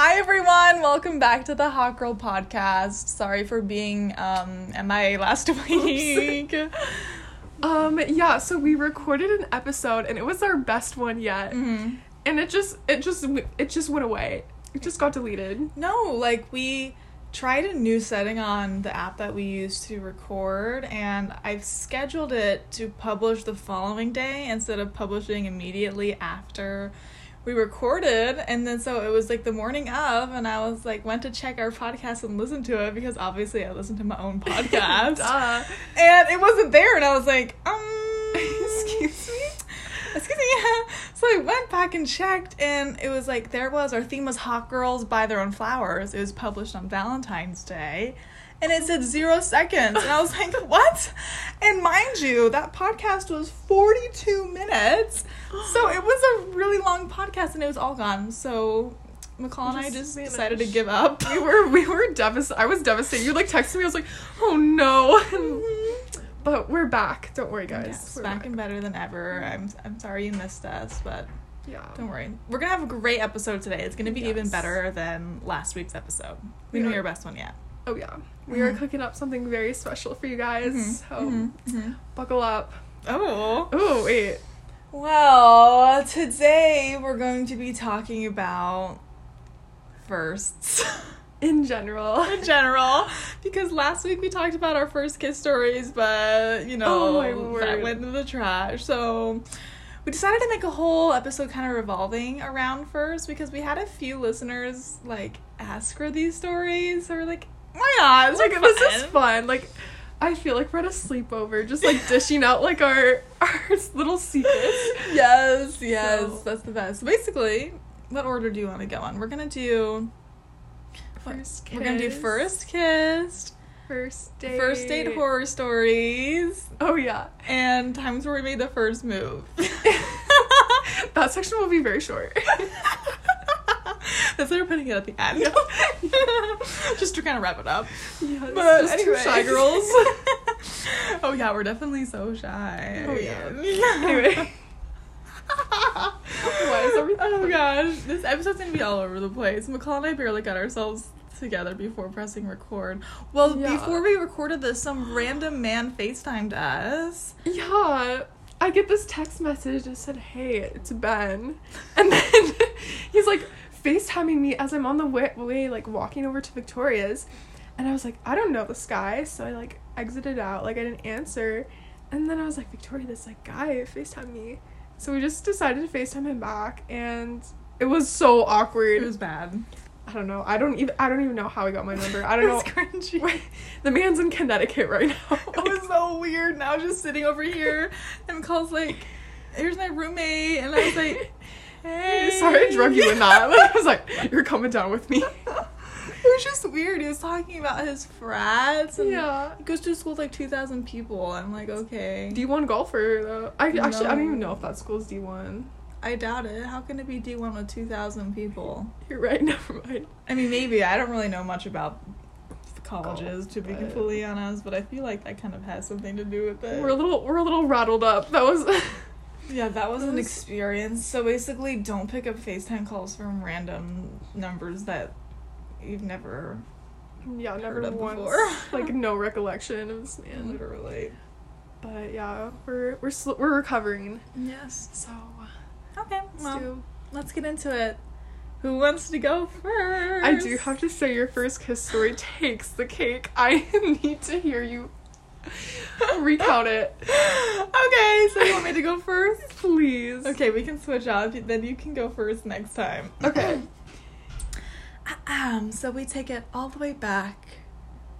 Hi everyone, welcome back to the Hot Girl Podcast. Sorry for being um MIA last week. Um, yeah, so we recorded an episode and it was our best one yet. Mhm. And it just it just it just went away. It just got deleted. No, like we tried a new setting on the app that we use to record and I've scheduled it to publish the following day instead of publishing immediately after we recorded and then so it was like the morning of and I was like went to check our podcast and listen to it because obviously I listen to my own podcast. And it wasn't there and i was like um Excuse me? excuse me yeah so i went back and checked and it was like there it was our theme was hot girls buy their own flowers it was published on valentine's day and it said zero seconds and i was like what and mind you that podcast was 42 minutes so it was a really long podcast and it was all gone so McCall and I Just vanished. decided to give up. We were we were devastated. I was devastated. You like texted me. I was like, oh no. Mm-hmm. but we're back. Don't worry, guys. Yes, We're back and better than ever. I'm I'm sorry you missed us, but yeah. don't worry. We're gonna have a great episode today. It's gonna be even better than last week's episode. We We know your best one yet. Oh yeah. We are Mhm. cooking up something very special for you guys. Mhm, So mhm, mhm. buckle up. Oh. Oh wait. Well, today we're going to be talking about firsts In general. in general because last week we talked about our first kiss stories, but you know Oh, that went into the trash. So we decided to make a whole episode kind of revolving around first because we had a few listeners like ask for these stories. So we're like, not? It's like this is fun. fun. Like I feel like we're at a sleepover, just like dishing out like our our little secrets. yes, yes, So- that's the best. Basically, what order do you want to go on? We're gonna do. First kiss. We're gonna do first kissed, first date, first date horror stories, Oh yeah, and times where we made the first move. that section will be very short. That's why we're putting it at the end. Just to kind of wrap it up. But just anyway. shy girls. oh yeah, we're definitely so shy. Oh, yeah. anyway, Why is everything Oh gosh, this episode's gonna be all over the place. McCall and I barely got ourselves together before pressing record. Well, Yeah. before we recorded this, some random man FaceTimed us. yeah. I get this text message that said, "Hey, it's Ben," and then he's like FaceTiming me as I'm on the way, way like walking over to Victoria's, and I was like, "I don't know this guy," so I like exited out, like I didn't answer, and then I was like, "Victoria, this like guy FaceTime me," so we just decided to FaceTime him back, and it was so awkward. It was bad. I don't know. I don't even. I don't even know how he got my number. I don't know. cringy. the man's in Connecticut right now. It was so weird. Now I just sitting over here, and calls like, "Here's my roommate," and I was like, "Hey, Sorry I drug you in that. Like, I was like, you're coming down with me. It was just weird. He was talking about his frats. And Yeah. He goes to a school with like 2,000 people. I'm like, okay. D1 golfer though. I actually I don't even know if that school's D1. I doubt it. How can it be D1 with 2,000 people? You're right. Never mind. I mean, maybe. I don't really know much about colleges, to be completely honest, but I feel like that kind of has something to do with it. We're a little we're a little rattled up. That was. yeah, that was That an experience. So basically, don't pick up FaceTime calls from random numbers that you've never. yeah, never Heard of once. before. like no recollection of this man. Literally. But yeah, we're we're sl- we're recovering. Yes. So Okay, let's well, do. let's get into it. Who wants to go first? I do have to say your first kiss story takes the cake. I need to hear you recount it, okay, so you want me to go first? please. Okay, we can switch out. Then you can go first next time. Okay. Um, so we take it all the way back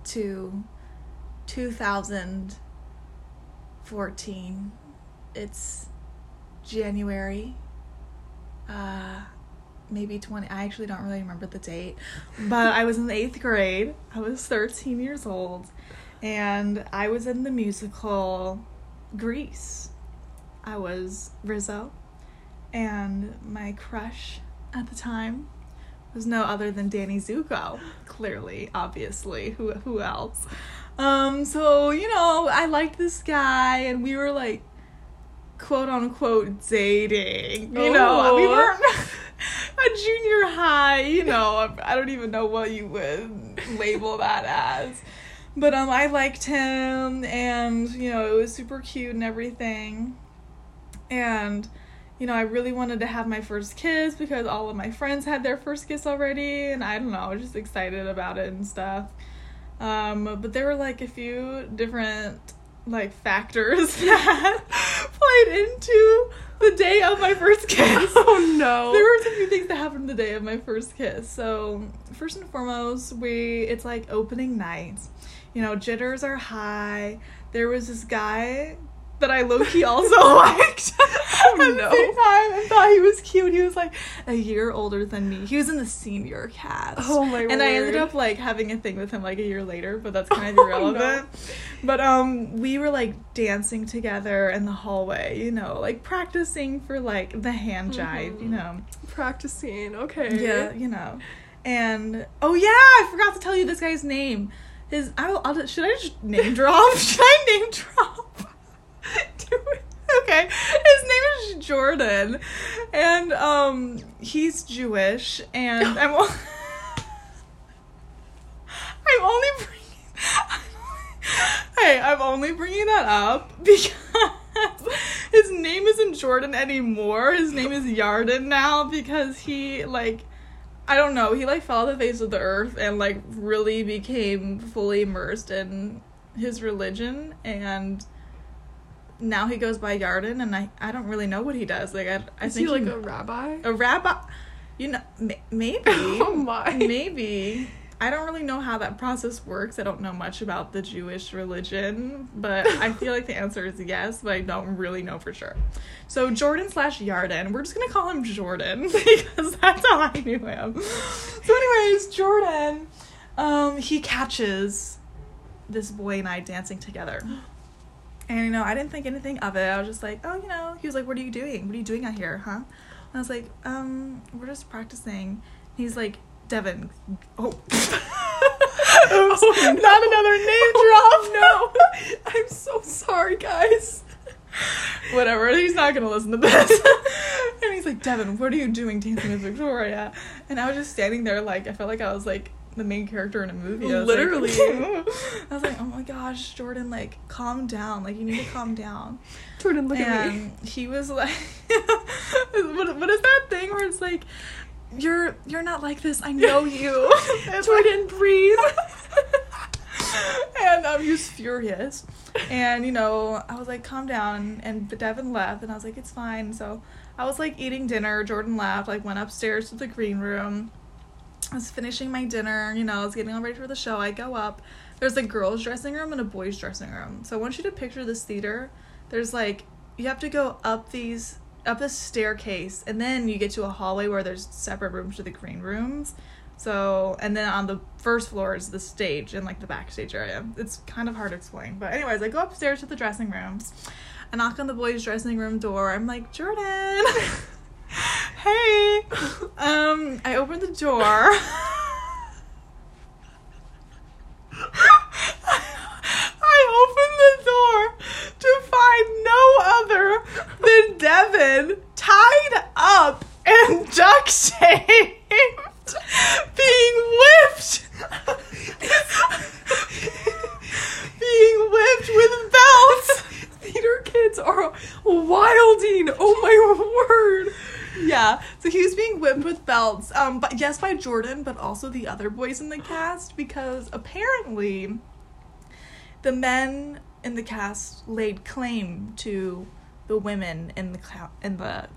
to 2014. It's January. Uh, maybe 20. I actually don't really remember the date, but I was in the eighth grade. I was 13 years old, and I was in the musical Grease. I was Rizzo, and my crush at the time was no other than Danny Zuko. Clearly, obviously, who who else? Um, so you know, I liked this guy, and we were like, quote unquote, dating. You know, we Oh. weren't. a junior high, you know, I don't even know what you would label that as. But um I liked him and you know, it was super cute and everything. And you know, I really wanted to have my first kiss because all of my friends had their first kiss already and I don't know, I was just excited about it and stuff. Um but there were like a few different like factors that played into the day of my first kiss. Oh no. There were a few things that happened the day of my first kiss. So first and foremost, we it's like opening night. You know, jitters are high. There was this guy that I low key also liked Oh, at the same time and thought he was cute. He was like a year older than me. He was in the senior cast. Oh, my And I ended up like having a thing with him like a year later, but that's kind of Oh, irrelevant. But um we were like dancing together in the hallway, you know, like practicing for like the hand jive, you Mhm. know. Practicing. Okay. Yeah, you know. And oh yeah, I forgot to tell you this guy's name. His I'll, I'll should I just name drop? should I name drop? Okay. His name is Jordan. And um he's Jewish and I'm o- I'm only bringing Hey, I'm only bringing that up because his name isn't Jordan anymore. His name is Yarden now because he like I don't know, he like fell off the face of the earth and like really became fully immersed in his religion and now he goes by Yarden and I, I don't really know what he does. Like I I Is think he like he- a rabbi? a rabbi you know ma- maybe Oh my. maybe i don't really know how that process works i don't know much about the jewish religion but i feel like the answer is yes but i don't really know for sure so jordan slash yarden we're just gonna call him jordan because that's how i knew him so anyways jordan um he catches this boy and i dancing together and you know, I didn't think anything of it. I was just like, oh, you know, he was like, what are you doing? What are you doing out here, huh? And I was like, um, we're just practicing. He's like, Devin. Oh. Oh, Not another name oh, drop. no. I'm so sorry, guys. Whatever. He's not gonna listen to this. and he's like, Devin, what are you doing dancing with Victoria? And I was just standing there, like, I felt like I was like the main character in a movie. I was like- Literally. I was like, oh my gosh, Jordan, like, calm down. Like, you need to calm down. Jordan, look at me. and he was like what, what is that thing where it's like you're you're not like this. I know you. Jordan, breathe. and um, he was furious. And you know i was like calm down. And devin left and i was like it's fine. So i was like eating dinner. Jordan left like went upstairs to the green room. I was finishing my dinner you know i was getting all ready for the show. I go up. There's a girls dressing room and a boys dressing room. So i want you to picture this theater. There's like you have to go up these up this staircase and then you get to a hallway where there's separate rooms to the green rooms. So and then on the first floor is the stage and like the backstage area. It's kind of hard to explain but anyways i go upstairs to the dressing rooms. I knock on the boys dressing room door. I'm like jordan! Hey! Um i open the door the door to find no other than Devin tied up and duct taped, being whipped, being whipped with belts. Theater kids are wilding. Oh my word. Yeah, so he was being whipped with belts. Um, but yes, by Jordan, but also the other boys in the cast because apparently the men in the cast laid claim to the women in the cla- in the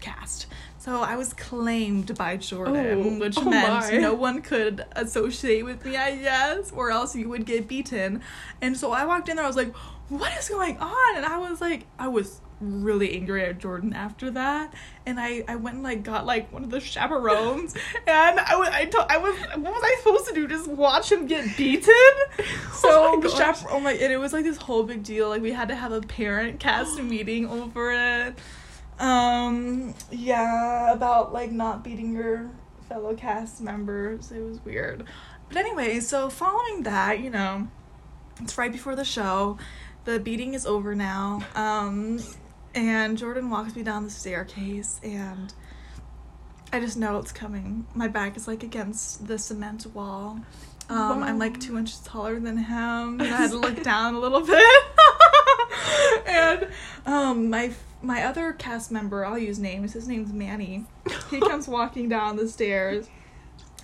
cast. So I was claimed by Jordan, Oh, which oh meant my. no one could associate with me, I guess, or else you would get beaten. And so I walked in there, I was like, what is going on? And I was like, I was really angry at Jordan after that. And I, I went and like got like one of the chaperones and I was I, to- I was what was I supposed to do? Just watch him get beaten? So Oh my the gosh. chaperone like and it was like this whole big deal. Like we had to have a parent cast meeting over it. Um yeah, about like not beating your fellow cast members. It was weird. But anyway, so following that, you know, it's right before the show. The beating is over now. Um and Jordan walks me down the staircase and I just know it's coming. My back is like against the cement wall. Um, I'm like two inches taller than him. And I had to look down a little bit. and um, my my other cast member, I'll use names. His name's Manny. He comes walking down the stairs,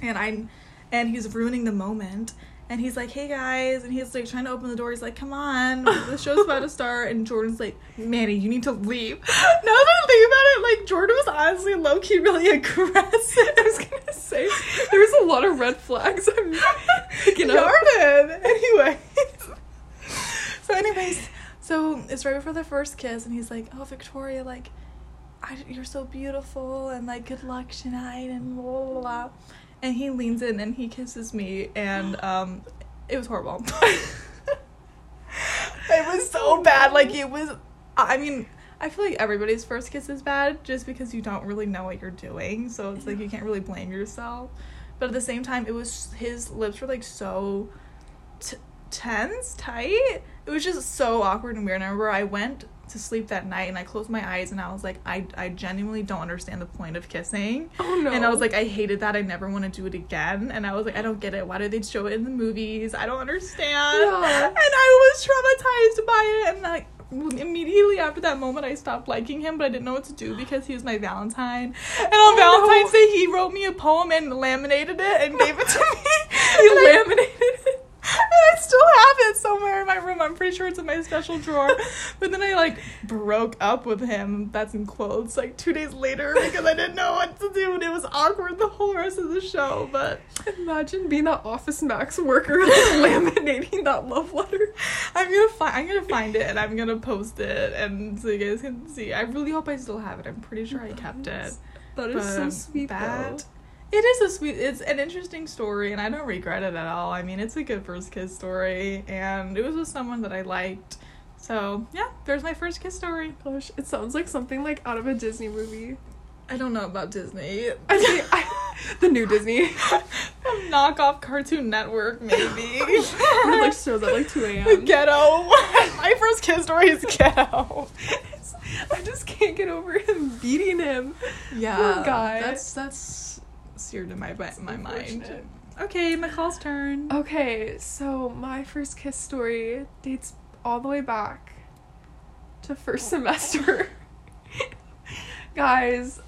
and I, and he's ruining the moment. And he's like, "Hey guys," and he's like trying to open the door. He's like, "Come on, the show's about to start." And Jordan's like, "Manny, you need to leave." Now that I think about it, like Jordan was honestly low key really aggressive. I was gonna say there's a lot of red flags I'm picking up. Jordan. Anyways. So, anyways, so it's right before the first kiss, and he's like, "Oh, Victoria, like, I, you're so beautiful, and like, good luck tonight, and blah blah blah." And he leans in and he kisses me, and um, it was horrible. it was so bad. Like it was. I mean. I feel like everybody's first kiss is bad just because you don't really know what you're doing. So it's like you can't really blame yourself. But at the same time, it was his lips were like so t- tense, tight. It was just so awkward and weird. And I remember I went to sleep that night and I closed my eyes and I was like, I, I genuinely don't understand the point of kissing. Oh no. And I was like, I hated that. I never want to do it again. And I was like, I don't get it. Why do they show it in the movies? I don't understand. Yeah. And I was traumatized by it. And like immediately after that moment, I stopped liking him, but I didn't know what to do because he was my Valentine. And on Oh, no. Valentine's Day, he wrote me a poem and laminated it and gave it to me. he laminated I still have it somewhere in my room. I'm pretty sure it's in my special drawer. But then I like broke up with him. That's in quotes. Like two days later because I didn't know what to do and it was awkward the whole rest of the show. But Imagine being that Office Max worker laminating that love letter. I'm gonna find. I'm gonna find it and I'm gonna post it and so you guys can see. I really hope I still have it. I'm pretty sure I kept it. That is so But sweet. that- though. It is a sweet. It's an interesting story, and I don't regret it at all. I mean, it's a good first kiss story, and it was with someone that I liked. So yeah, there's my first kiss story. Gosh, it sounds like something like out of a Disney movie. I don't know about Disney. I think I, the new Disney. knockoff Cartoon Network, maybe. Where like shows at like 2 a.m. ghetto. my first kiss story is ghetto. It's- I just can't get over him beating him. Yeah, Poor guy. That's that's seared in my my mind. Okay, McCall's turn. Okay, so my first kiss story dates all the way back to first oh. semester. Guys,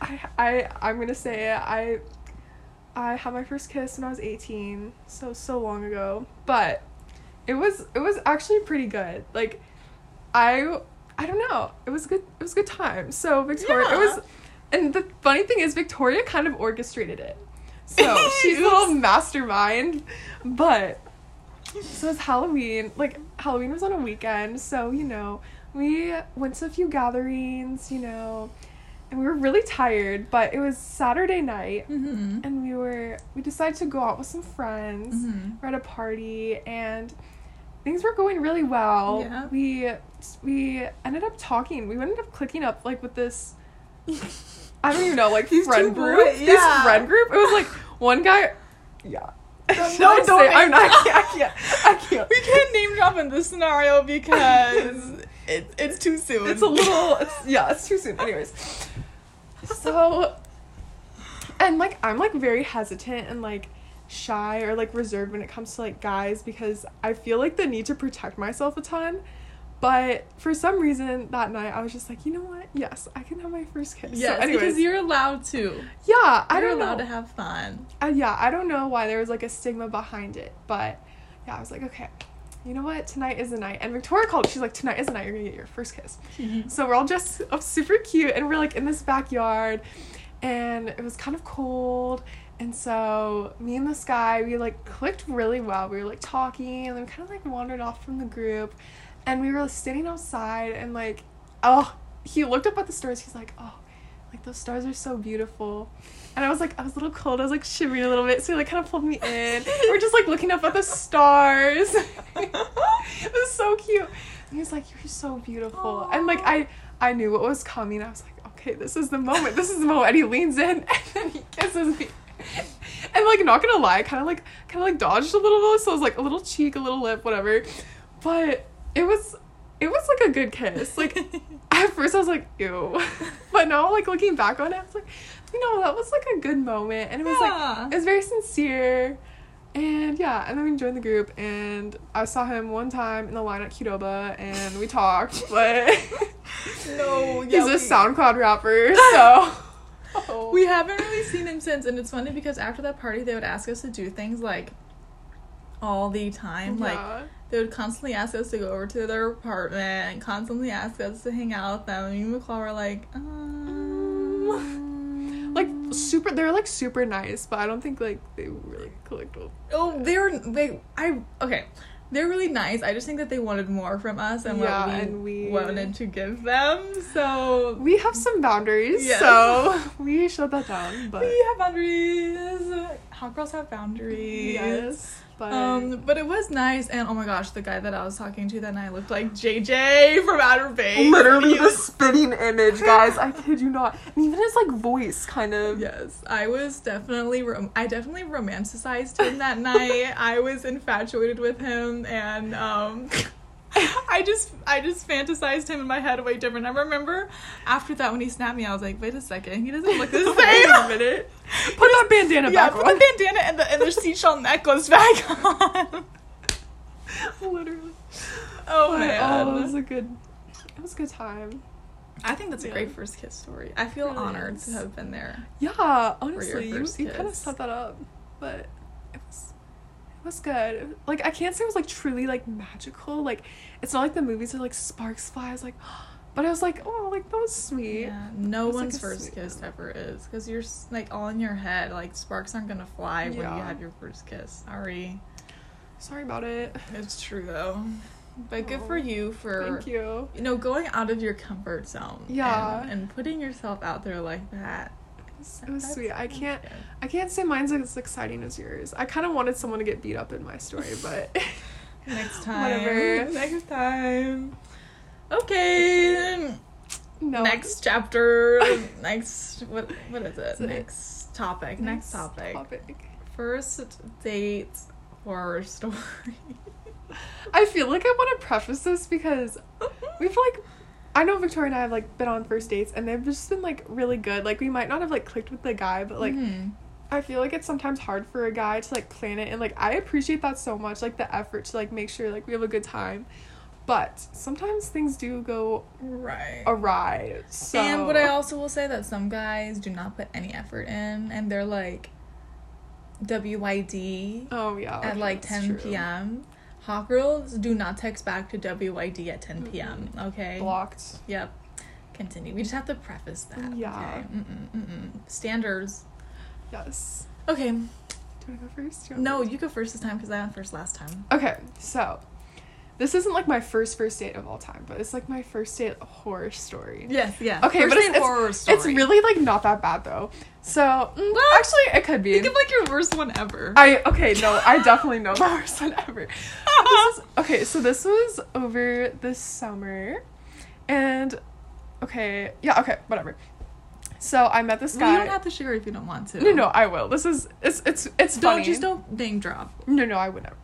I I I'm gonna say it. I I had my first kiss when I was 18, so so long ago. But it was it was actually pretty good. Like I I don't know. It was good it was a good time. So Victoria it was and the funny thing is Victoria kind of orchestrated it. So she's a little mastermind. But so it's Halloween. Like Halloween was on a weekend, so you know, we went to a few gatherings, you know, and we were really tired, but it was Saturday night Mm-hmm. and we were we decided to go out with some friends. Mm-hmm. We're at a party and things were going really well. Yeah. We we ended up talking. We ended up clicking up like with this I don't even know, like These friend group. boys, This friend group. It was like one guy Yeah. No, I don't say- I'm not I can't. I can't. We can't name drop in this scenario because it, it's too soon. It's a little it's yeah, it's too soon. Anyways. So and like I'm like very hesitant and like shy or like reserved when it comes to like guys because I feel like the need to protect myself a ton. But for some reason that night I was just like, you know what? Yes, I can have my first kiss. yes, so anyways, because you're allowed to. yeah, I You're don't allowed know. to have fun. uh, yeah, I don't know why there was like a stigma behind it, but yeah, I was like, okay, you know what? Tonight is the night. And Victoria called. She's like, tonight is the night you're gonna get your first kiss. So we're all just uh, super cute, and we're like in this backyard, and it was kind of cold. And so me and this guy, we like clicked really well. We were like talking, and then we kind of like wandered off from the group, and we were standing outside, and like, oh, he looked up at the stars. He's like, oh, like those stars are so beautiful. And I was like, I was a little cold. I was like shivering a little bit, so he like kind of pulled me in. we're just like looking up at the stars. it was so cute. And he was like, "You're so beautiful," and like I, I knew what was coming. I was like, "Okay, this is the moment. This is the moment." And he leans in and then he kisses me. And like, not gonna lie, kind of like, kind of like dodged a little bit. So it was like a little cheek, a little lip, whatever. But it was, it was like a good kiss. Like at first I was like, ew. But now like looking back on it, I was like, you know, that was like a good moment. And it was Yeah. like, it was very sincere. And yeah, and then we joined the group, and I saw him one time in the line at Qdoba, and we talked, but No, he's yeah, a SoundCloud rapper, so. We haven't really seen him since, and it's funny because after that party, they would ask us to do things like all the time. Like Yeah. They would constantly ask us to go over to their apartment and constantly ask us to hang out with them. And me and McCall were like, um, like super they're like super nice but i don't think like they really clicked with oh, they were they I okay. They're really nice. I just think that they wanted more from us and Yeah, what we, and we- wanted to give them. So we have some boundaries Yes. so we shut that down but we have boundaries. Hot girls have boundaries. yes but Um, but it was nice, and oh my gosh, the guy that I was talking to that night looked like JJ from Outer Banks. literally the was- spitting image guys i kid you not and even his like voice kind of Yes, I was definitely, rom- I definitely romanticized him that night. I was infatuated with him, and um, I just, I just fantasized him in my head way different. I remember after that when he snapped me, I was like, wait a second, he doesn't look the same. wait a minute put that bandana yeah, back put on the bandana and the and the seashell necklace back on. literally Oh man. oh it was a good it was a good time I think that's a great first kiss story. I feel Really honored is. to have been there. Yeah, honestly, you, you kind of set that up, but it was it was good. Like I can't say it was like truly like magical. Like it's not like the movies are like sparks fly. I was like, but I was like, oh, like that was sweet. Yeah, no like one's a first kiss moment. ever is because you're like all in your head. Like sparks aren't gonna fly when you have your first kiss. Sorry, Sorry about it. it's true though. But good for Oh, you for Thank you. you know going out of your comfort zone. Yeah. and, and putting yourself out there like that. It was oh, sweet. I can't. good. I can't say mine's as exciting as yours. I kind of wanted someone to get beat up in my story, but Next time, Whatever. Next time. Okay. no. Next chapter. next what? What is it? Next topic. Next, topic. topic. First date horror story. I feel like I want to preface this because we've like I know Victoria and I have like been on first dates and they've just been like really good. Like we might not have like clicked with the guy, but like Mhm. I feel like it's sometimes hard for a guy to like plan it and like I appreciate that so much, like the effort to like make sure like we have a good time. But sometimes things do go right. awry. So And but I also will say that some guys do not put any effort in, and they're like WYD Oh yeah. at like 10 true. p.m. Hot girls do not text back to WYD at 10 p.m. Okay. Blocked. Yep. Continue. We just have to preface that. Yeah. Okay? Mm-mm, mm-mm. Standards. Yes. Okay. Do wanna go first? You No, you go first this time because I went first last time. Okay, so this isn't like my first first date of all time, but it's like my first date horror story. Yes. Yeah. Okay, First but it's, horror it's, story. it's really like not that bad though. So mm, What? actually, it could be. Think of like your worst one ever. I okay, no, I definitely know the worst one ever. This is- okay, so this was over the summer, and okay, yeah, okay, whatever. So I met this Well, guy. you don't have to share if you don't want to. no, no, I will. This is it's it's it's Don't funny. just don't name drop. No, no, I would never.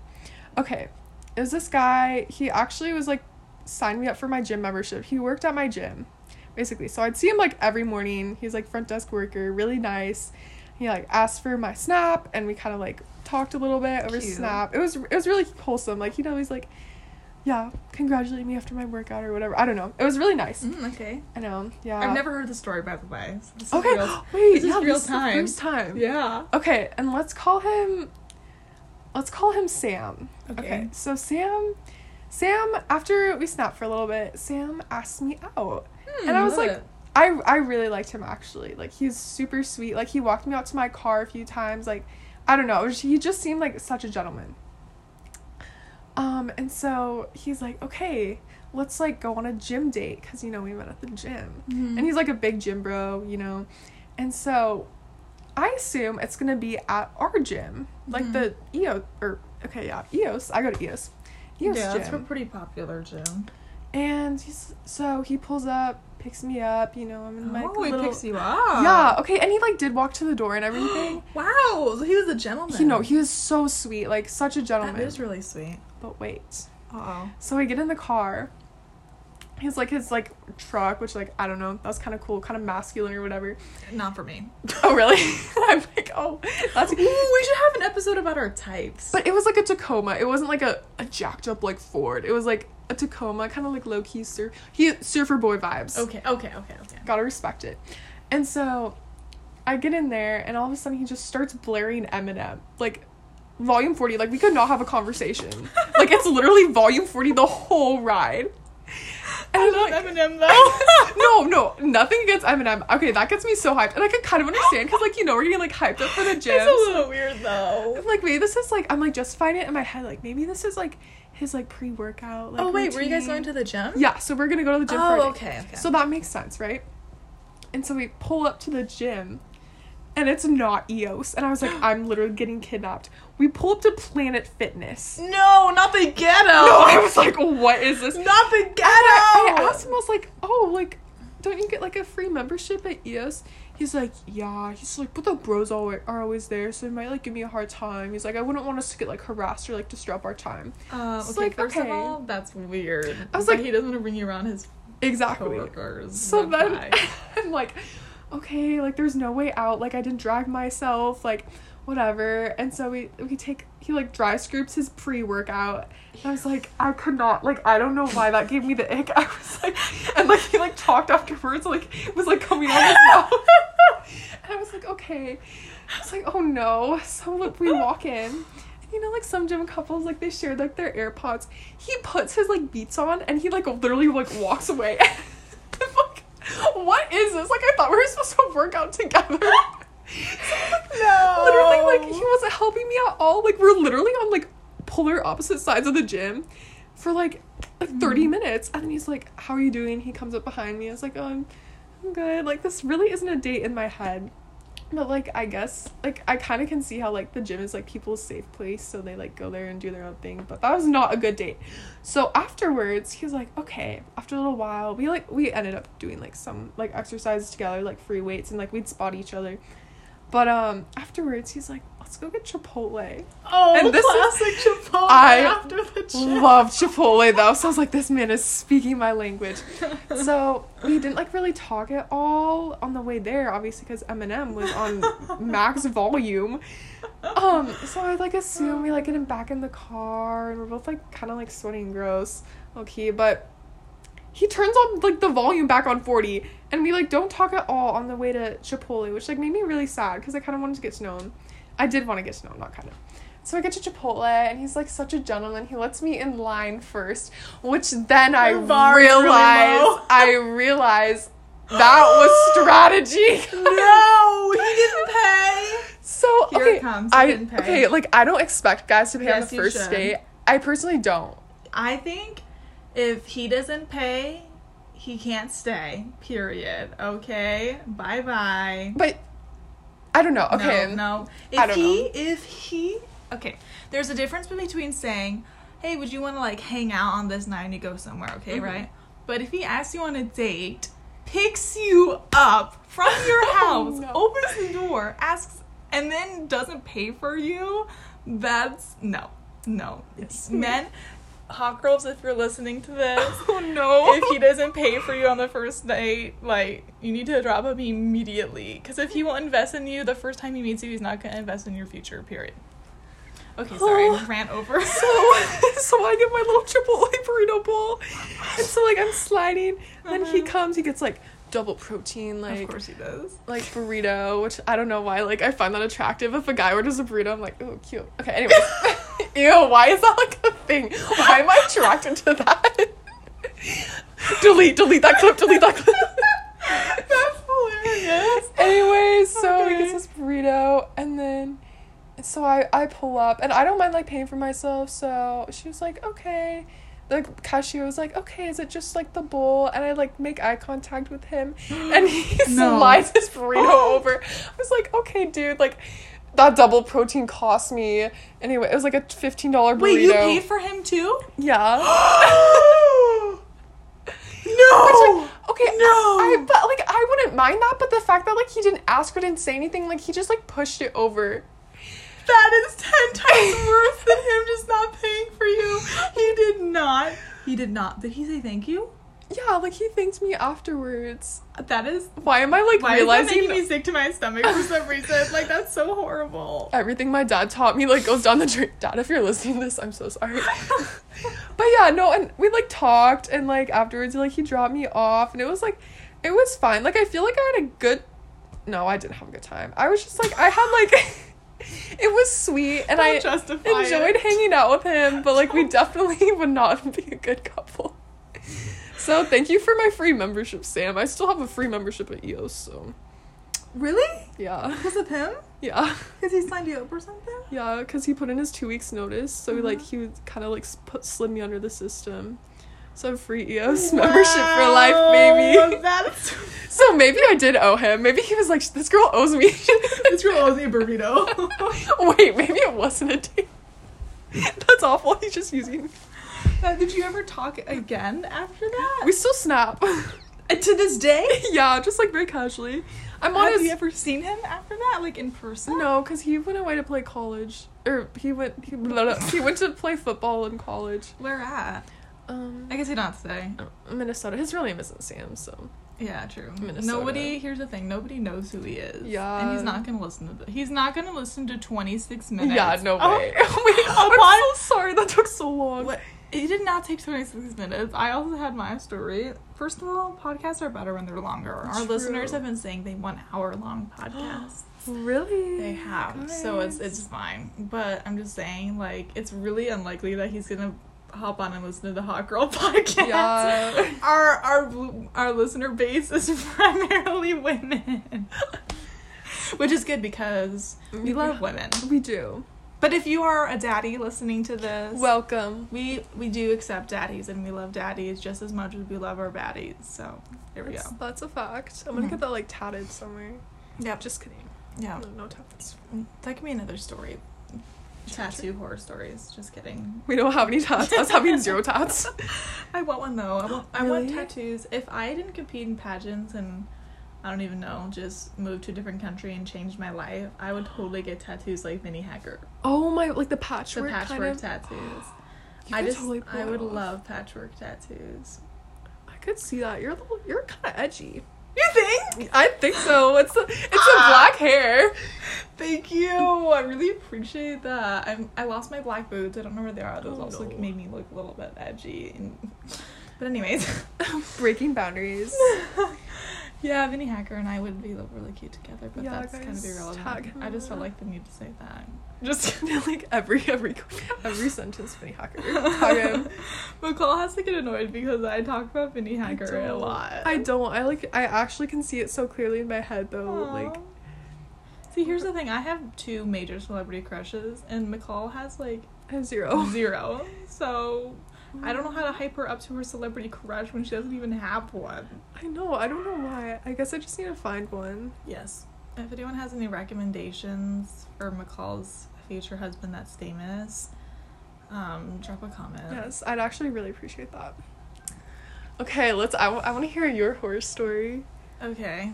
Okay. It was this guy, he actually was like signed me up for my gym membership. He worked at my gym, basically. So I'd see him like every morning. He's like front desk worker, really nice. He like asked for my snap and we kind of like talked a little bit over Cute. snap. It was it was really wholesome. Like he'd always like yeah, congratulate me after my workout or whatever. I don't know. It was really nice. Mm, okay. I know. Yeah. I've never heard the story by the way. So this is Okay. real- Wait, this is yeah, real this is the time. first time. Yeah. Okay, and let's call him let's call him Sam. Okay. So Sam Sam after we snapped for a little bit, Sam asked me out. Hmm, and I was love like it. I I really liked him actually. Like he's super sweet. Like he walked me out to my car a few times. Like I don't know, was- he just seemed like such a gentleman. Um and so he's like, "Okay, let's like go on a gym date cuz you know we met at the gym." Mhm. and he's like a big gym bro, you know. And so I assume it's gonna be at our gym, like Mhm. the EOS or okay, yeah, EOS. I go to EOS, EOS yeah, it's a gym. pretty popular gym. and he's so he pulls up, picks me up, you know. I'm in my oh, he little picks you up. yeah, okay, and he like did walk to the door and everything. wow, so he was a gentleman. you know, he was so sweet, like such a that gentleman. is really sweet. But wait, Uh oh. so I get in the car, He's like his like truck, which like I don't know, that was kind of cool, kind of masculine or whatever. Not for me. Oh really? I'm like, oh, that's. Ooh, we should have an episode about our types. But it was like a Tacoma. It wasn't like a, a jacked up like Ford. It was like a Tacoma, kind of like low key surf. He surfer boy vibes. okay, okay, okay, okay. Gotta respect it. And so, I get in there, and all of a sudden he just starts blaring Eminem, like volume forty. Like we could not have a conversation. like it's literally volume forty the whole ride. I love like- Eminem though. no, no, nothing against Eminem. Okay, that gets me so hyped, and I can kind of understand because, like, you know, we're getting like hyped up for the gym. It's a little weird though. like maybe this is like I'm like justifying it in my head. Like maybe this is like his like pre-workout. Like, oh wait, were you guys going to the gym? Yeah, so we're gonna go to the gym. Oh, Friday. okay, okay. So that makes sense, right? And so we pull up to the gym, and it's not EOS, and I was like, I'm literally getting kidnapped. We pull up to Planet Fitness. No, not the ghetto. No, I was like, what is this? not the ghetto. I asked him, I was like, oh, like, don't you get like a free membership at EOS? He's like, yeah. He's like, but the bros always are always there, so they might like give me a hard time. He's like, I wouldn't want us to get like harassed or like disrupt our time. Uh, It's okay, like, first okay. of all, that's weird. I was But like- he doesn't want to bring you around his Exactly. coworkers. So then. I'm like, okay, like there's no way out. Like I didn't drag myself, like whatever. And so we we take he like dry scoops his pre workout. I was like, I could not like I don't know why that gave me the ick. I was like and like he like talked afterwards, like it was like coming out of his mouth. and I was like, okay. I was like, oh no. So look we walk in. and You know, like some gym couples, like they share like their AirPods. He puts his like beats on and he like literally like walks away. Like, what is this? Like I thought we were supposed to work out together. no. literally, like he wasn't helping me at all. Like we're literally on like polar opposite sides of the gym for like like 30 mm-hmm. minutes. And then he's like, How are you doing? He comes up behind me. I was like, Oh, I'm I'm good. Like this really isn't a date in my head. But like I guess like I kind of can see how like the gym is like people's safe place, so they like go there and do their own thing. But that was not a good date. So afterwards, he was like, okay. After a little while, we like we ended up doing like some like exercises together, like free weights, and like we'd spot each other. But um afterwards, he's like, let's go get Chipotle. Oh, And this is- classic Chipotle I after the. Love Chipotle though, so I was like, this man is speaking my language. So we didn't like really talk at all on the way there, obviously because Eminem was on max volume. Um, so I like assume we like get him back in the car, and we're both like kind of like sweating gross, okay. But he turns on like the volume back on forty, and we like don't talk at all on the way to Chipotle, which like made me really sad because I kind of wanted to get to know him. I did want to get to know him, not kind of. So I get to Chipotle, and he's like such a gentleman. He lets me in line first, which then I The bar is really realize. I realize that was strategy. No, he didn't pay. So Here okay, it comes. He I didn't pay. okay, like I don't expect guys to pay on the first date. I personally don't. I think if he doesn't pay, he can't stay. Period. Okay. Bye bye. But I don't know. Okay. No, no. If I don't he, know. if he, okay. There's a difference between saying, "Hey, would you want to like hang out on this night and you go somewhere?" Okay, Mhm. right? But if he asks you on a date, picks you up from your Oh, house, no. opens the door, asks, and then doesn't pay for you, that's no, no. It's Men, hot girls, if you're listening to this, Oh no. if he doesn't pay for you on the first date, like you need to drop him immediately. Because if he won't invest in you the first time he meets you, he's not gonna invest in your future. Period. Okay, sorry, Oh. rant over. so so I get my little Chipotle burrito bowl, and so like I'm sliding. Then he Uh-huh. comes. He gets like double protein, like of course he does. like burrito, which I don't know why. Like I find that attractive. If a guy orders a burrito, I'm like, oh, cute. Okay, anyways, ew. Why is that like a thing? Why am I attracted to that? delete, delete that clip. Delete that clip. That's hilarious. Anyways, so he Okay. gets this burrito, and then so I I pull up, and I don't mind like paying for myself. So she was like, okay. The cashier was like, okay, is it just like the bowl? And I like make eye contact with him, and he No. slides his burrito over. I was like, okay, dude, like that double protein cost me anyway. It was like a fifteen dollar burrito. Wait, you paid for him too? yeah. no. Okay, No. I, but like I wouldn't mind that, but the fact that like he didn't ask or didn't say anything, like he just like pushed it over. That is ten times worse than him just not paying for you. He did not. He did not. Did he say thank you? Yeah, like he thanked me afterwards. That is Why am I like why is that realizing making me sick to my stomach for some reason? Like that's so horrible. everything my dad taught me like goes down the drain? Dad, if you're listening to this, I'm so sorry. but yeah, no, and we like talked and like afterwards like he dropped me off and it was like it was fine. Like I feel like I had a good no, I didn't have a good time. I was just like I had like it was sweet and Don't I enjoyed it. hanging out with him, but like we definitely would not be a good couple. So thank you for my free membership, Sam. I still have a free membership at EOS, so Really? yeah. Because of him? Yeah. Because he signed you up or something? Yeah, because he put in his two weeks notice, so like Mhm. he kind of like put slid me under the system. So free EOS membership for life, baby. That's so maybe I did owe him. Maybe he was like, "This girl owes me." this girl owes me a burrito. Wait, maybe it wasn't a date. That's awful. He's just using. Uh, did you ever talk again after that? We still snap. Uh, to this day? yeah, just like very casually. I'm Have his. you ever seen him after that, like in person? No, because he went away to play college, or he went he, he went to play football in college. Where at? Um, I guess have to say. Minnesota. His real name isn't Sam, so Yeah, true. Minnesota. Nobody. Here's the thing. Nobody knows who he is. Yeah. and he's not gonna listen to. The, he's not gonna listen to 26 minutes. yeah, no Oh, way. Wait, Upon- I'm so sorry that took so long. What? It did not take 26 minutes. I also had my story. First of all, podcasts are better when they're longer. Our True. listeners have been saying they want hour long podcasts. Really? they have. So it's it's fine. But I'm just saying, like, it's really unlikely that he's gonna hop on and listen to the Hot Girl podcast. Yeah. Our our our listener base is primarily women. Which is good because we love women. We do. But if you are a daddy listening to this, Welcome. we we do accept daddies and we love daddies just as much as we love our baddies. So there we That's, go. that's a fact. I'm gonna get that like tatted somewhere. Yep. Just kidding. Yeah. No, no tats. Mm, that could be another story. Tattoo horror stories. Just kidding. We don't have any tats. Us having zero tats. I want one though. I want I want tattoos. If I didn't compete in pageants and I don't even know, just moved to a different country and changed my life, I would totally get tattoos like Vinnie Hacker. Oh my, like the patchwork. The patchwork, kind of. tattoos. I just totally I would off. love patchwork tattoos. I could see that. You're a little. You're kind of edgy. You think? I think so. It's a, it's a Ah. black hair. Thank you. I really appreciate that. I'm I lost my black boots. I don't know where they are. Those Oh, also no. made me look a little bit edgy. And, but anyways, Breaking boundaries. yeah, Vinnie Hacker and I would be really cute together. But Yeah, that's kind of irrelevant. I just felt like the need to say that. Just like every every every sentence, Vinnie Hacker. Him. McCall has to get annoyed because I talk about Vinnie I Hacker a lot. I don't. I like. I actually can see it so clearly in my head though. Aw. Like See, here's the thing. I have two major celebrity crushes, and McCall has like I have zero. zero. So I don't know how to hype her up to her celebrity crush when she doesn't even have one. I know. I don't know why. I guess I just need to find one. Yes. If anyone has any recommendations for McCall's future husband that's famous, um, drop a comment. Yes, I'd actually really appreciate that. Okay, let's. I, w- I want to hear your horror story. Okay.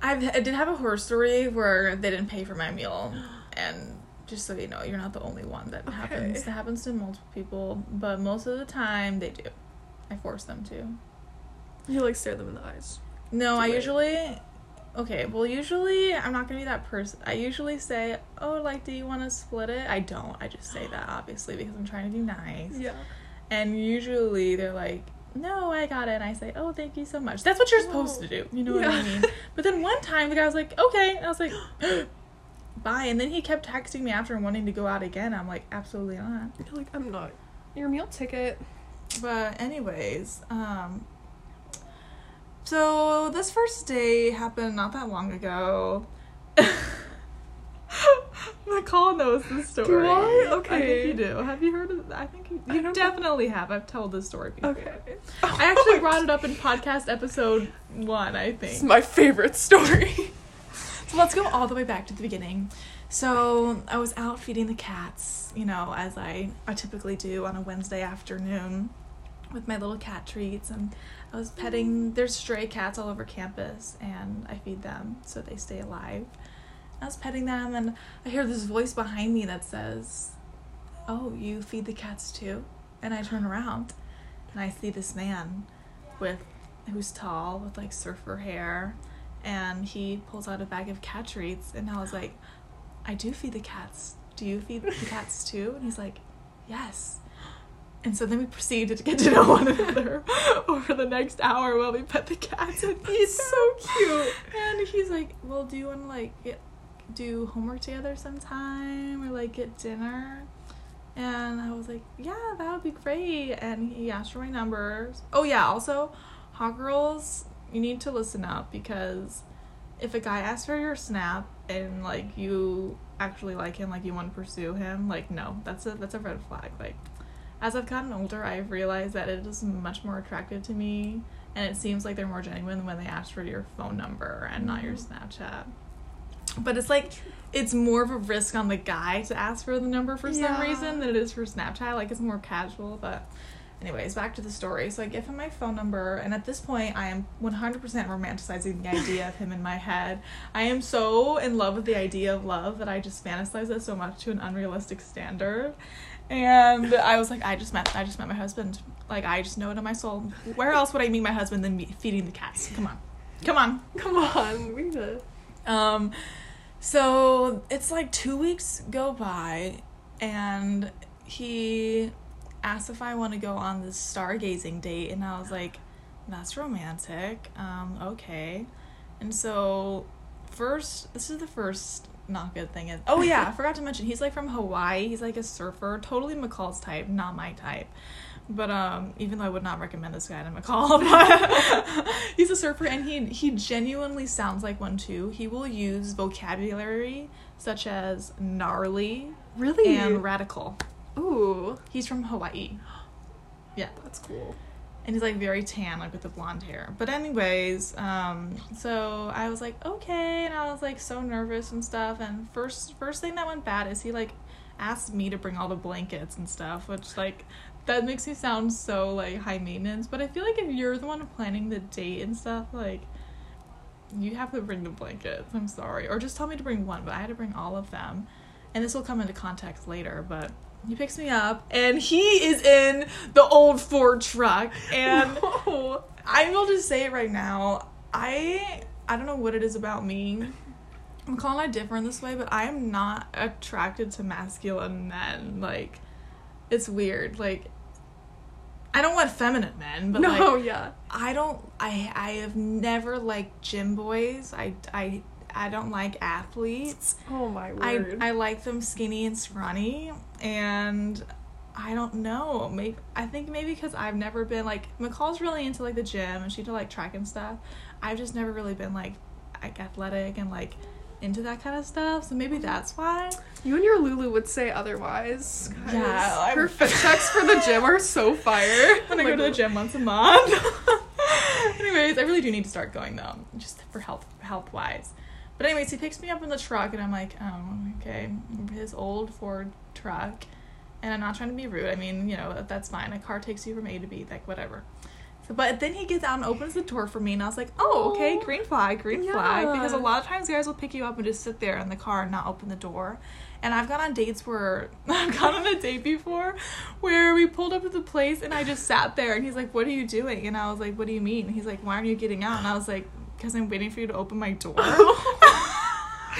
I've, I did have a horror story where they didn't pay for my meal, and just so you know, you're not the only one that Okay. happens. That happens to multiple people, but most of the time they do. I force them to. You like stare them in the eyes. No, I usually. Okay, well, usually I'm not gonna be that person. I usually say, "Oh, like, do you want to split it?" I don't. I just say that obviously because I'm trying to be nice. Yeah. And usually they're like, "No, I got it." And I say, "Oh, thank you so much." That's what you're supposed Whoa. to do. You know what I mean? But then one time the guy was like, "Okay," and I was like, "Bye." And then he kept texting me after and wanting to go out again. I'm like, "Absolutely not." You're like, I'm not. Your meal ticket. But anyways, um so this first day happened not that long ago. McCall knows the story. I? I Okay. think you do. Have you heard of I think you, you know. definitely have. I've told this story before. Okay. I actually brought it up in podcast episode one, I think. my favorite story. So let's go all the way back to the beginning. So I was out feeding the cats, you know, as I, I typically do on a Wednesday afternoon with my little cat treats and I was petting mm-hmm. there's stray cats all over campus and I feed them so they stay alive. I was petting them and I hear this voice behind me that says, "Oh, you feed the cats too?" And I turn around and I see this man with who's tall with like surfer hair, and he pulls out a bag of cat treats, and I was like, I do feed the cats. Do you feed the cats too? And he's like, Yes. And so then we proceeded to get to know one another over the next hour while we pet the cats. And he's so cute. And he's like, "Well, do you want to like get do homework together sometime or like get dinner?" And I was like, "Yeah, that would be great." And he asked for my numbers. Oh yeah, also, hot girls, you need to listen up because if a guy asks for your snap and like you actually like him, like you want to pursue him, like no, that's a that's a red flag. Like as I've gotten older, I've realized that it is much more attractive to me, and it seems like they're more genuine when they ask for your phone number and not your mm-hmm. Snapchat. But it's like it's more of a risk on the guy to ask for the number for some reason than it is for Snapchat. Like it's more casual, but anyways, back to the story. So I give him my phone number, and at this point, I am 100% romanticizing the idea of him in my head. I am so in love with the idea of love that I just fantasize it so much to an unrealistic standard. And I was like, I just met, I just met my husband. Like I just know it in my soul. Where else would I meet my husband than me feeding the cats? Come on, come on. Come on, we need. Um, so it's like two weeks go by, and he asked if I want to go on this stargazing date, and I was like, "That's romantic." Um, okay, and so first, this is the first not good thing. Is, oh yeah, I forgot to mention he's like from Hawaii. He's like a surfer, totally McCall's type, not my type. But um, even though I would not recommend this guy to McCall, but he's a surfer and he he genuinely sounds like one too. He will use vocabulary such as gnarly Really? and radical. Ooh, He's from Hawaii. Yeah. that's cool. and he's like very tan, like with the blonde hair. But anyways, um, so I was like, okay, and I was like so nervous and stuff. And first, first thing that went bad is he like asked me to bring all the blankets and stuff, which like that makes me sound so like high maintenance. But I feel like if you're the one planning the date and stuff, like you have to bring the blankets. I'm sorry, or just tell me to bring one, but I had to bring all of them. And this will come into context later, but he picks me up and he is in the old Ford truck and I will just say it right now. I I don't know what it is about me. I'm calling it different this way, but I am not attracted to masculine men. Like it's weird. Like I don't want feminine men, but no, like yeah. I don't I I have never liked gym boys. I I I don't like athletes. Oh my I. I like them skinny and scrawny, and I don't know. Maybe I think maybe because I've never been like McCall's really into like the gym and she to like track and stuff. I've just never really been like like athletic and like into that kind of stuff. So maybe that's why. you and your Lulu would say otherwise. Yeah, I'm- her fit checks for the gym are so fire. When I oh go to the gym once a month. anyways, I really do need to start going though, just for health health wise. But anyways, he picks me up in the truck, and I'm like, oh, okay, his old Ford truck. And I'm not trying to be rude. I mean, you know, that's fine. A car takes you from A to B, like whatever. So, but then he gets out and opens the door for me, and I was like, oh, okay, oh, green flag, green flag. Because a lot of times guys will pick you up and just sit there in the car and not open the door. And I've gone on dates where I've gone on a date before where we pulled up to the place and I just sat there and he's like, What are you doing? And I was like, What do you mean? And he's like, Why aren't you getting out? And I was like, Because I'm waiting for you to open my door.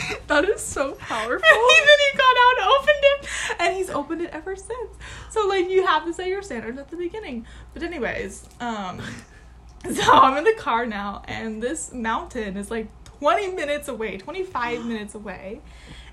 that is so powerful. And then he got out and opened it, and he's opened it ever since. So like you have to set your standards at the beginning. But anyways, um, so I'm in the car now, and this mountain is like 20 minutes away, 25 minutes away,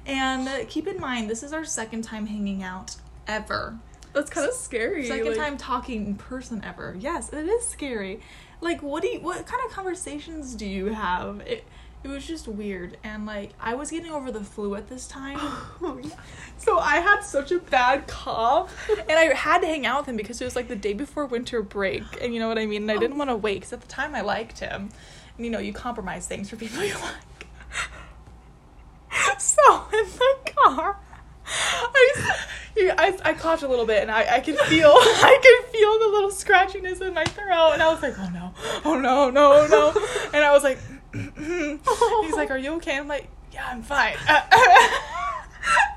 and uh, keep in mind this is our second time hanging out ever. That's kind of scary. Second like- time talking in person ever. Yes, it is scary. Like, what do you? What kind of conversations do you have? It it was just weird, and like I was getting over the flu at this time, Oh, yeah. so I had such a bad cough, and I had to hang out with him because it was like the day before winter break, and you know what I mean. And I didn't oh. want to wait because at the time I liked him, and you know you compromise things for people you like. So in the car, I, I, I coughed a little bit and I, I could feel I could feel the little scratchiness in my throat and I was like, oh no, oh no, no, no, and I was like, He's like, "Are you okay?" I'm like, "Yeah, I'm fine." Uh,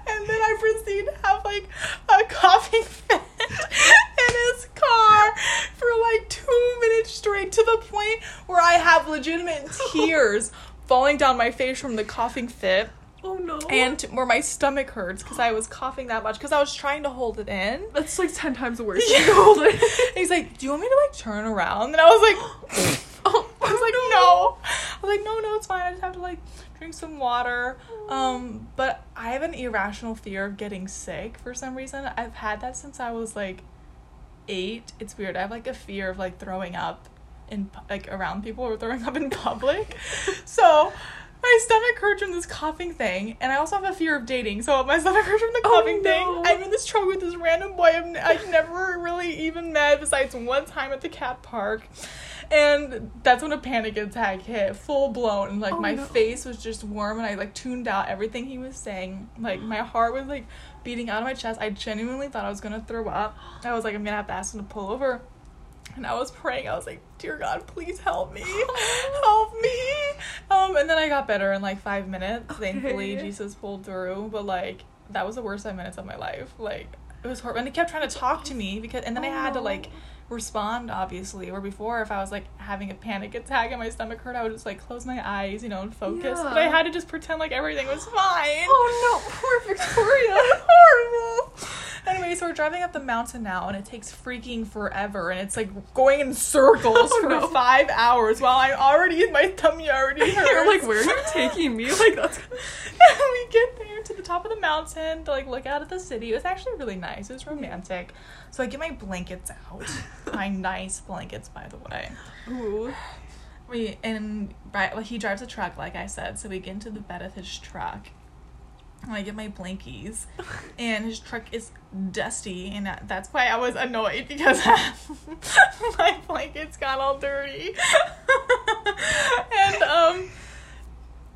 and then I proceed to have like a coughing fit in his car for like two minutes straight, to the point where I have legitimate tears falling down my face from the coughing fit. Oh no. And where my stomach hurts because I was coughing that much because I was trying to hold it in. That's like 10 times worse. Yeah. hold it. he's like, Do you want me to like turn around? And I was like, oh, I was like, No. I was like, "No, no, it's fine. I just have to like drink some water." Um, but I have an irrational fear of getting sick for some reason. I've had that since I was like 8. It's weird. I have like a fear of like throwing up in like around people or throwing up in public. so, my stomach hurts from this coughing thing, and I also have a fear of dating. So my stomach hurts from the Oh, coughing thing. I'm in this truck with this random boy I've, n- I've never really even met besides one time at the cat park. And that's when a panic attack hit, full blown. And like Oh, my no. face was just warm, and I like tuned out everything he was saying. Like my heart was like beating out of my chest. I genuinely thought I was gonna throw up. I was like, I'm gonna have to ask him to pull over. And I was praying. I was like, "Dear God, please help me, help me." Um, and then I got better in like five minutes. Thankfully, Jesus pulled through. But like, that was the worst five minutes of my life. Like, it was horrible. And he kept trying to talk to me because, and then I Oh, had to like respond, obviously. Or before, if I was like having a panic attack and my stomach hurt, I would just like close my eyes, you know, and focus. But I had to just pretend like everything was fine. Oh no, poor Victoria. horrible. Anyway, so we're driving up the mountain now, and it takes freaking forever, and it's like going in circles Oh, for no. five hours while I'm already in my tummy already hurts. You're like, where are you taking me? Like that's. and we get there to the top of the mountain to like look out at the city. It was actually really nice. It was romantic. So I get my blankets out. my nice blankets, by the way. Ooh. We and right, well, he drives a truck, like I said. So we get into the bed of his truck. And I get my blankies, and his truck is dusty, and that's why I was annoyed because my blankets got all dirty. and um,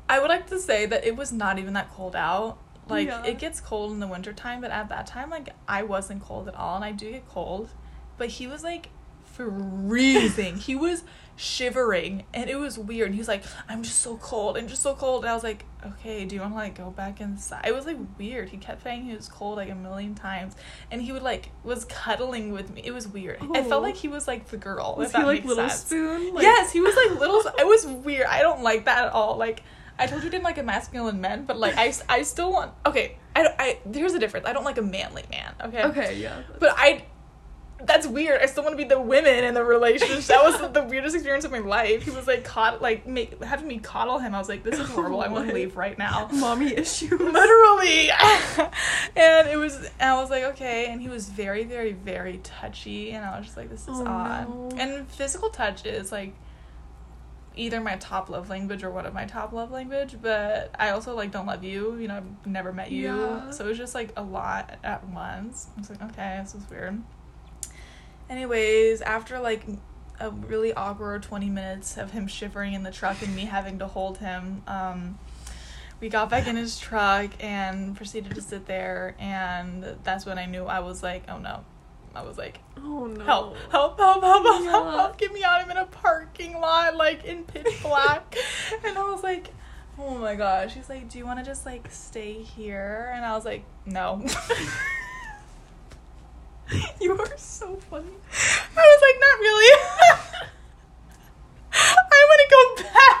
I would like to say that it was not even that cold out. Like Yeah. it gets cold in the wintertime, but at that time, like I wasn't cold at all, and I do get cold. But he was like freezing. he was shivering, and it was weird. He was like, "I'm just so cold, and just so cold." And I was like, "Okay, do you want to like go back inside?" It was like weird. He kept saying he was cold like a million times, and he would like was cuddling with me. It was weird. I Oh. felt like he was like the girl. Was he like little sense. spoon? Like, yes, he was like little. It was weird. I don't like that at all. Like I told you, I didn't like a masculine men, but like I, I still want. Okay, I, don't- I there's a difference. I don't like a manly man. Okay. Okay, yeah. But I. That's weird. I still want to be the women in the relationship. That was the weirdest experience of my life. He was like caught, like make, having me coddle him. I was like, "This is horrible. I want to leave right now." mommy issues. literally and it was and i was like okay and he was very very very touchy and i was just like this is Oh, odd no. and physical touch is like either my top love language or one of my top love language but i also like don't love you. You know i've never met you. Yeah. so it was just like a lot at once. I was like okay this is weird. Anyways after like a really awkward 20 minutes of him shivering in the truck and me having to hold him um we got back in his truck and proceeded to sit there and that's when i knew i was like oh no i was like Oh no. help help help help help help, Yeah. help get me out i'm in a parking lot like in pitch black and i was like oh my gosh he's like do you want to just like stay here and i was like no You are so funny. i was like not really i want to go back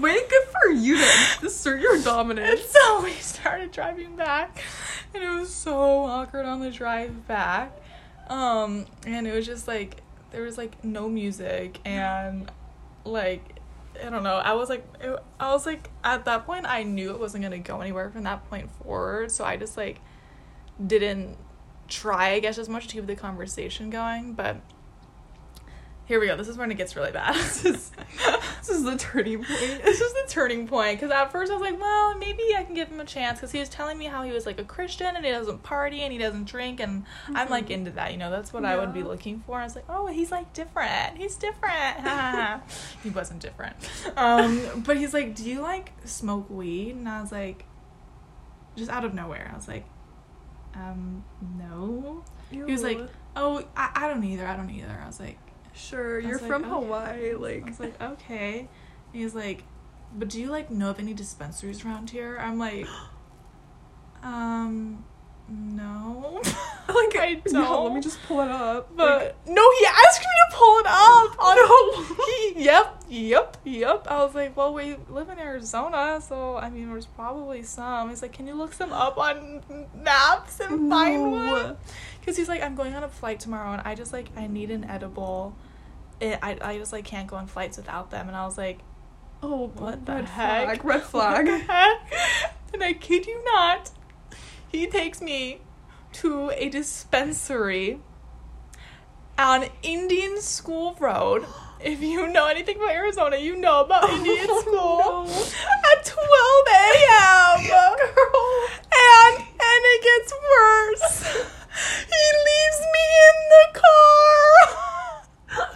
Wait, good for you to assert your And dominance. so we started driving back, and it was so awkward on the drive back. Um, and it was just like there was like no music, and like I don't know. I was like, it, I was like at that point, I knew it wasn't gonna go anywhere from that point forward. So I just like didn't try, I guess, as much to keep the conversation going. But here we go. This is when it gets really bad. this is the turning point. this is the turning point because at first I was like, well, maybe I can give him a chance because he was telling me how he was like a Christian and he doesn't party and he doesn't drink and I'm like Mhm. into that, you know, that's what I would be looking for. I was like, oh, he's like different. He's different. he wasn't different. Um, but he's like, do you like smoke weed? And I was like, just out of nowhere, I was like, um, no. He was like, oh, I, I don't either. I don't either. I was like, sure, you're like, from okay. Hawaii. I Like, was like, okay. And he's like, but do you like know of any dispensaries around here? I'm like, um, no. like I don't. Let me just pull it up. But Like, no, he asked me to pull it up. On No. he, yep, yep, yep. I was like, well, we live in Arizona, so I mean, there's probably some. He's like, can you look some up on maps and find one? Because he's like, I'm going on a flight tomorrow, and I just like, I need an edible. It, I, I just like can't go on flights without them, and I was like, Oh, oh what the red heck? Flag, red flag. And I kid you not, he takes me to a dispensary on Indian School Road. If you know anything about Arizona, you know about Indian Oh, School. no. At 12 a.m. Girl. And and it gets worse. He leaves me in the car.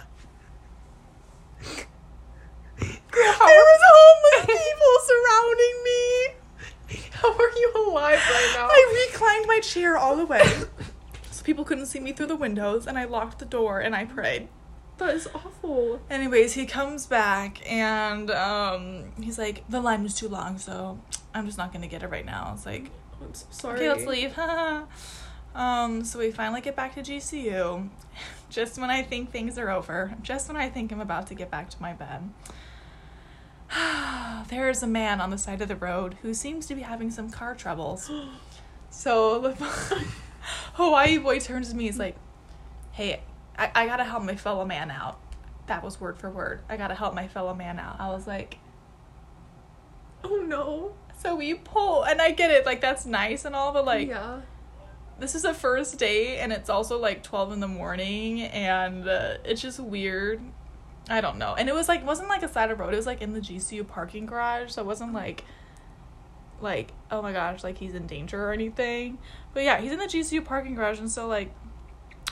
There was homeless people surrounding me. How are you alive right now? I reclined my chair all the way so people couldn't see me through the windows, and I locked the door and I prayed. that is awful. Anyways, he comes back and um, he's like, the line was too long, so I'm just not gonna get it right now. It's like, I'm so sorry. okay, let's leave. um, so we finally get back to GCU, just when I think things are over, just when I think I'm about to get back to my bed. there is a man on the side of the road who seems to be having some car troubles. So the Hawaii boy turns to me. He's like, "Hey, I, I gotta help my fellow man out." That was word for word. I gotta help my fellow man out. I was like, Oh no. so we pull, and I get it. Like that's nice and all, but like yeah. This is a first date, and it's also like twelve in the morning, and uh, it's just weird. I don't know. And it was like wasn't like a side of road. It was like in the GCU parking garage, so it wasn't like like oh my gosh, like he's in danger or anything. But yeah, he's in the GCU parking garage, and so like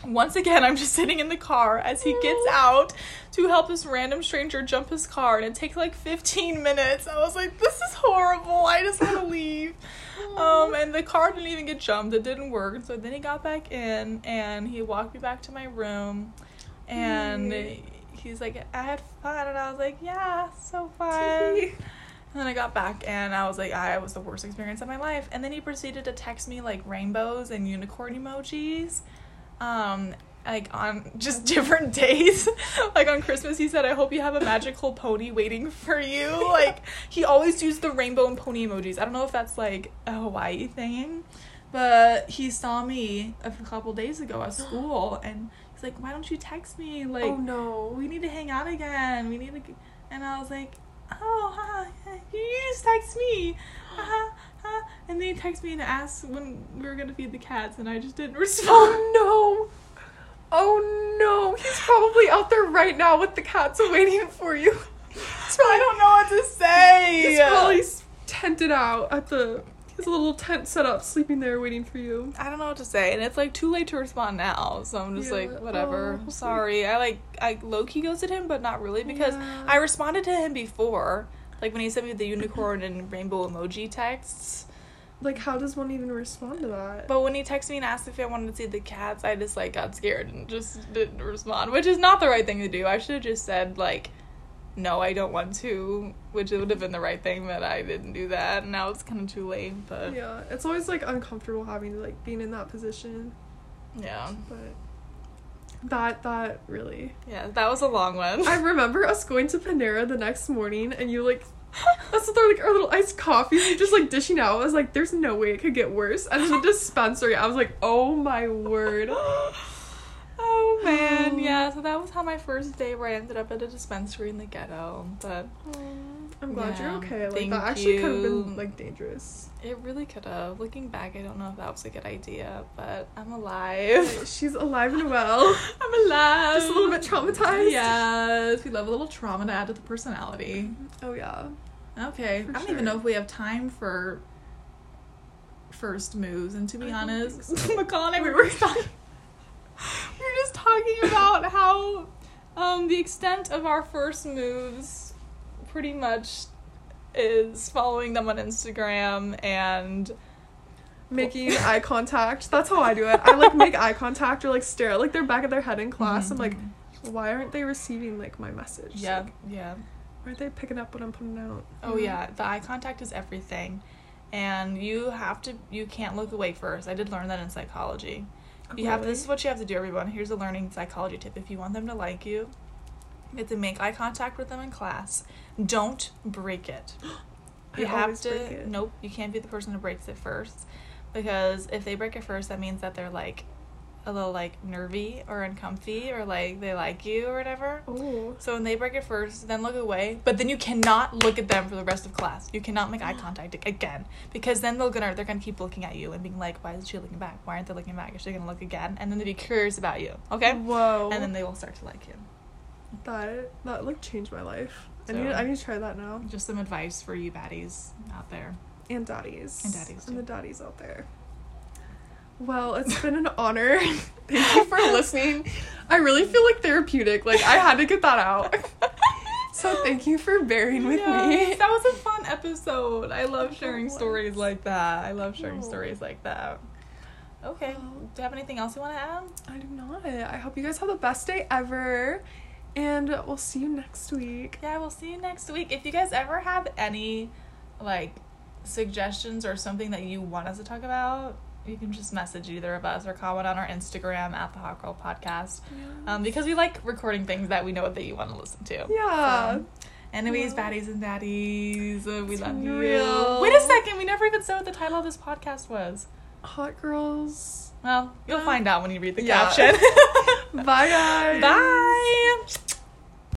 once again, I'm just sitting in the car as he gets out to help this random stranger jump his car, and it takes like 15 minutes. I was like, this is horrible. I just want to leave. Um, and the car didn't even get jumped. It didn't work. So then he got back in, and he walked me back to my room, and Mm. he's like, I had fun, and I was like, yeah, so fun. And then I got back and I was like, I was the worst experience of my life. And then he proceeded to text me like rainbows and unicorn emojis. Um, like on just different days. like on Christmas he said, I hope you have a magical pony waiting for you. Like he always used the rainbow and pony emojis. I don't know if that's like a Hawaii thing. But he saw me a couple days ago at school and he's like, Why don't you text me? Like oh no. we need to hang out again. We need to. g-" And I was like, oh, huh, you just text me. Uh-huh. And then he texted me and asked when we were going to feed the cats, and I just didn't respond. Oh no. Oh no. He's probably out there right now with the cats waiting for you. He's I don't know what to say. He's probably tented out at the. His little tent set up, sleeping there, waiting for you. I don't know what to say, and it's like too late to respond now. So I'm just Yeah. like, whatever. Oh. Sorry. I like I low key ghosted him, but not really because Yeah. I responded to him before, like when he sent me the unicorn and rainbow emoji texts. Like, how does one even respond to that? But when he texted me and asked if I wanted to see the cats, I just like got scared and just didn't respond, which is not the right thing to do. I should have just said like, no, I don't want to, which would have been the right thing, but I didn't do that, and now it's kind of too late. But yeah, yeah, it's always like uncomfortable having to like being in that position. Yeah, but that that really. yeah, that was a long one. I remember us going to Panera the next morning, and you like. Us with our like our little iced coffee, and you just like dishing out. I was like, "There's no way it could get worse." And the dispensary, I was like, "Oh my word!" oh man, yeah. So that was how my first day, where I ended up at a dispensary in the ghetto. But I'm glad you're Yeah, okay. Like that actually could have been like dangerous. it really could have. Looking back, I don't know if that was a good idea, but I'm alive. She's alive and well. I'm alive. Just a little bit traumatized. Yes, we love a little trauma to add to the personality. Oh yeah. Okay, For I don't sure. even know if we have time for first moves. And to be I honest, so. McConnell, we were talking. we were just talking about how um, the extent of our first moves pretty much is following them on Instagram and Making eye contact. That's how I do it. I like make eye contact or like stare at like their back of their head in class. I'm like, why aren't they receiving like my message? yeah, Like, yeah. Aren't they picking up what I'm putting out? Oh yeah, the eye contact is everything. And you have to you can't look away first. I did learn that in psychology. You have Really? this is what you have to do everyone. Here's a learning psychology tip. If you want them to like you, You have to make eye contact with them in class. Don't break it. I You have always to. break it. Nope, you can't be the person who breaks it first, because if they break it first, that means that they're like a little like nervy or uncomfy or like they like you or whatever. Oh. So when they break it first, then look away. But then you cannot look at them for the rest of class. You cannot make eye contact again because then they're gonna they're gonna keep looking at you and being like, "Why is she looking back? Why aren't they looking back? Is she gonna look again?" And then they'll be curious about you. Okay. Whoa. And then they will start to like you. that that like changed my life. I need I need to try that now. Just some advice for you baddies out there. And daddies. And daddies, And the daddies out there. Well, it's been an honor. Thank you for listening. I really feel like therapeutic. Like I had to get that out. So thank you for bearing with me. That was a fun episode. I love sharing stories like that. I love sharing Oh. stories like that. Okay. Do you have anything else you want to add? I do not. I hope you guys have the best day ever. And we'll see you next week. Yeah, we'll see you next week. If you guys ever have any like suggestions or something that you want us to talk about, you can just message either of us or comment on our Instagram at the Hot Girl Podcast. Um, because we like recording things that we know that you want to listen to. Yeah. So, anyways, Well, baddies and daddies, uh, we it's love you. real. Wait a second, we never even said what the title of this podcast was. Hot girls. Well, you'll find out when you read the yeah. caption. Bye guys. Bye.